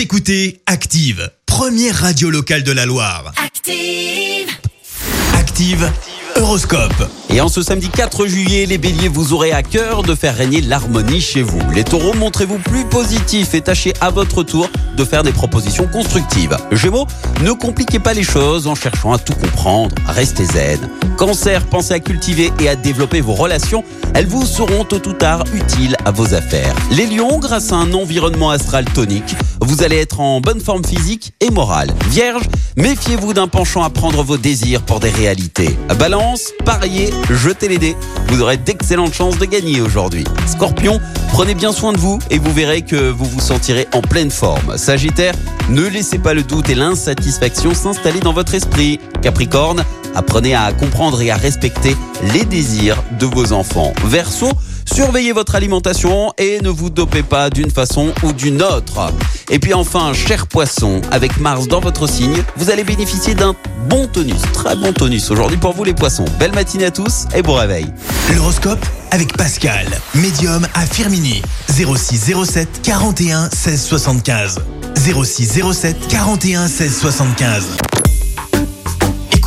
Vous écoutez Active, première radio locale de la Loire. Active. Active, Horoscope. Et en ce samedi 4 juillet, les béliers, vous aurez à cœur de faire régner l'harmonie chez vous. Les taureaux, montrez-vous plus positifs et tâchez à votre tour de faire des propositions constructives. Gémeaux, ne compliquez pas les choses en cherchant à tout comprendre. Restez zen. Cancer, pensez à cultiver et à développer vos relations. Elles vous seront tôt ou tard utiles à vos affaires. Les lions, grâce à un environnement astral tonique, vous allez être en bonne forme physique et morale. Vierge, méfiez-vous d'un penchant à prendre vos désirs pour des réalités. Balance, pariez, jetez les dés. Vous aurez d'excellentes chances de gagner aujourd'hui. Scorpion, prenez bien soin de vous et vous verrez que vous vous sentirez en pleine forme. Sagittaire, ne laissez pas le doute et l'insatisfaction s'installer dans votre esprit. Capricorne, apprenez à comprendre et à respecter les désirs de vos enfants. Verseau, Surveillez votre alimentation et ne vous dopez pas d'une façon ou d'une autre. Et puis enfin, cher poisson, avec Mars dans votre signe, vous allez bénéficier d'un bon tonus, très bon tonus aujourd'hui pour vous les poissons. Belle matinée à tous et bon réveil. L'horoscope avec Pascal, médium à Firmini. 06 07 41 16 75. 06 07 41 16 75.